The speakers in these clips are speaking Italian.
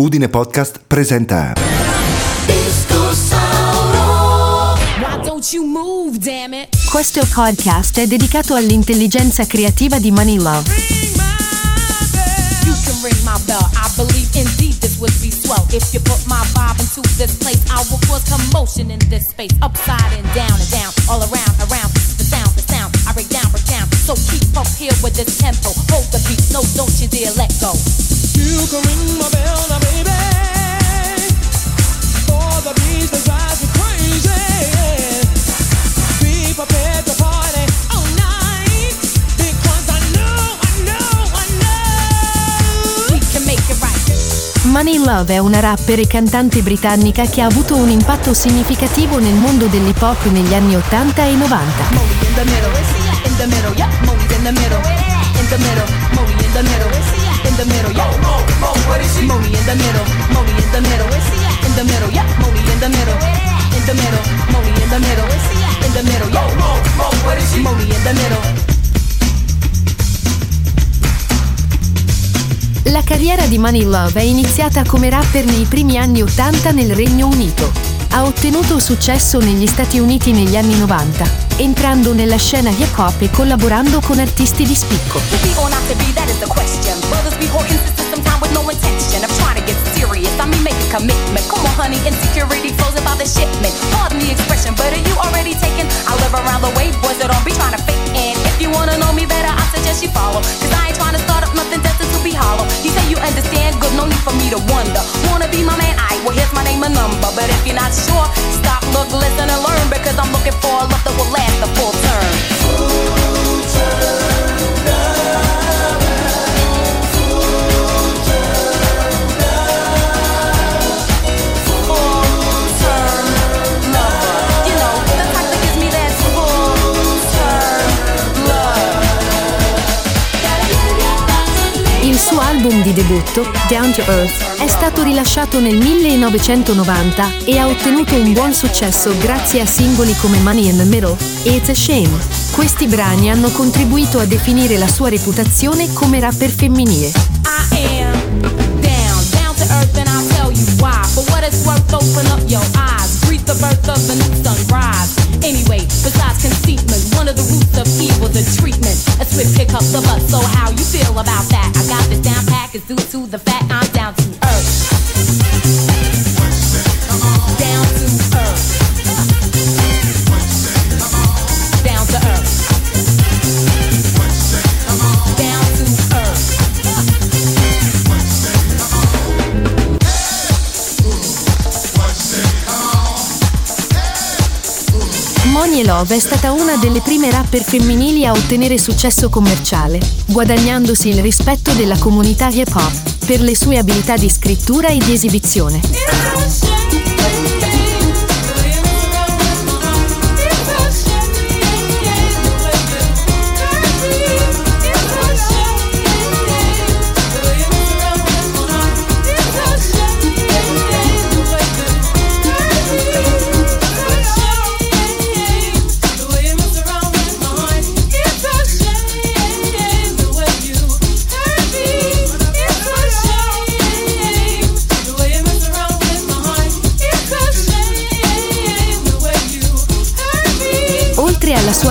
Udine Podcast presenta Questo podcast è dedicato all'intelligenza creativa di Money Love. You can ring my bell. I believe indeed this would be swell. If you put my vibe into this place, I will cause commotion in this space. Upside and down and down, all around, around. The sound, the sound. I break down, break down. So keep up here with this tempo. Hold the beat, no, don't you dare let go. Money Love è una rapper e cantante britannica che ha avuto un impatto significativo nel mondo dell'hip hop negli anni 80 e 90. Money in the middle, in the middle, yeah. Money's in the middle, in the middle. Money in the middle, in the middle, yeah. Money in the middle, in the middle, in the middle, yeah. Money in the middle, in the middle, money in the middle, in the middle, yeah. Money in the middle. La carriera di Money Love è iniziata come rapper nei primi anni 80 nel Regno Unito. Ha ottenuto successo negli Stati Uniti negli anni 90, entrando nella scena hip hop e collaborando con artisti di spicco. Insecurity flows about the shipment. Pardon the expression, but are you already taken? I live around the way, boys, so don't be trying to fake. And if you wanna know me better, I suggest you follow. Cause I ain't trying to start up nothing destined to be hollow. You say you understand, good, no need for me to wonder. Wanna be my man? I well, here's my name and number. But if you're not sure, stop, look, listen, and learn. Because I'm looking for album di debutto, Down to Earth, è stato rilasciato nel 1990 e ha ottenuto un buon successo grazie a singoli come Money in the Middle e It's a Shame. Questi brani hanno contribuito a definire la sua reputazione come rapper femminile. So how you feel about that? I got this down pack, it's due to the fact I'm down to earth. Money Love è stata una delle prime rapper femminili a ottenere successo commerciale, guadagnandosi il rispetto della comunità hip hop per le sue abilità di scrittura e di esibizione.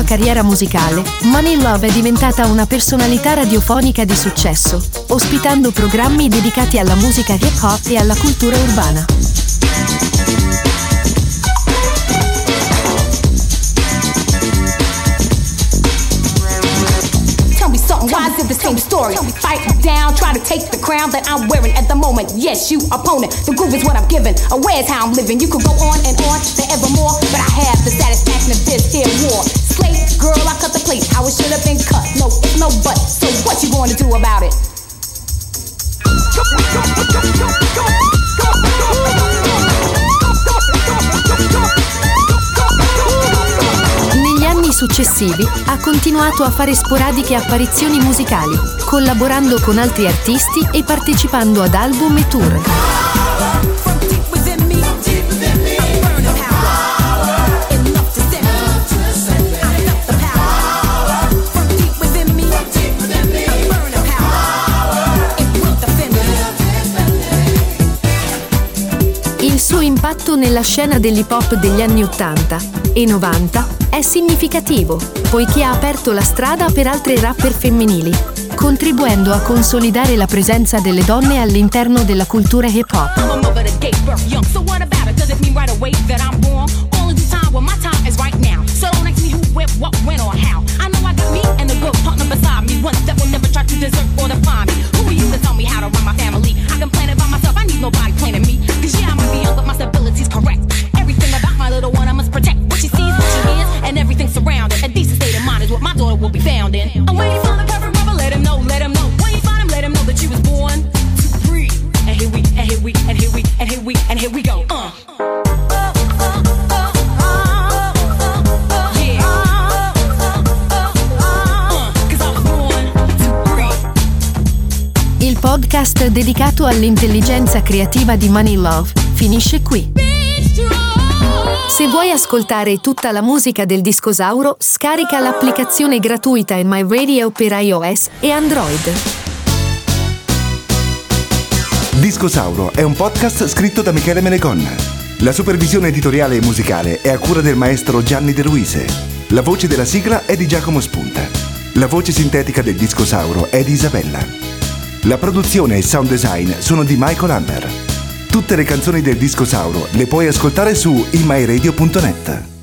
Carriera musicale, Money Love è diventata una personalità radiofonica di successo, ospitando programmi dedicati alla musica hip hop e alla cultura urbana. Why is it the same story? Fight down, try to take the crown that I'm wearing at the moment. Yes, you opponent. The groove is what I'm giving. Aware is how I'm living. You could go on and on forevermore, you gonna do about it? Negli anni successivi ha continuato a fare sporadiche apparizioni musicali, collaborando con altri artisti e partecipando ad album e tour. Impatto nella scena dell'hip hop degli anni 80 e 90 è significativo, poiché ha aperto la strada per altre rapper femminili, contribuendo a consolidare la presenza delle donne all'interno della cultura hip hop. And here we, go. Uh. Uh. Il podcast dedicato all'intelligenza creativa di Money Love finisce qui. Se vuoi ascoltare tutta la musica del Discosauro, scarica l'applicazione gratuita in My Radio per iOS e Android. Discosauro è un podcast scritto da Michele Menegonna. La supervisione editoriale e musicale è a cura del maestro Gianni De Luise. La voce della sigla è di Giacomo Spunta. La voce sintetica del Discosauro è di Isabella. La produzione e il sound design sono di Michael Amber. Tutte le canzoni del Discosauro le puoi ascoltare su imyradio.net.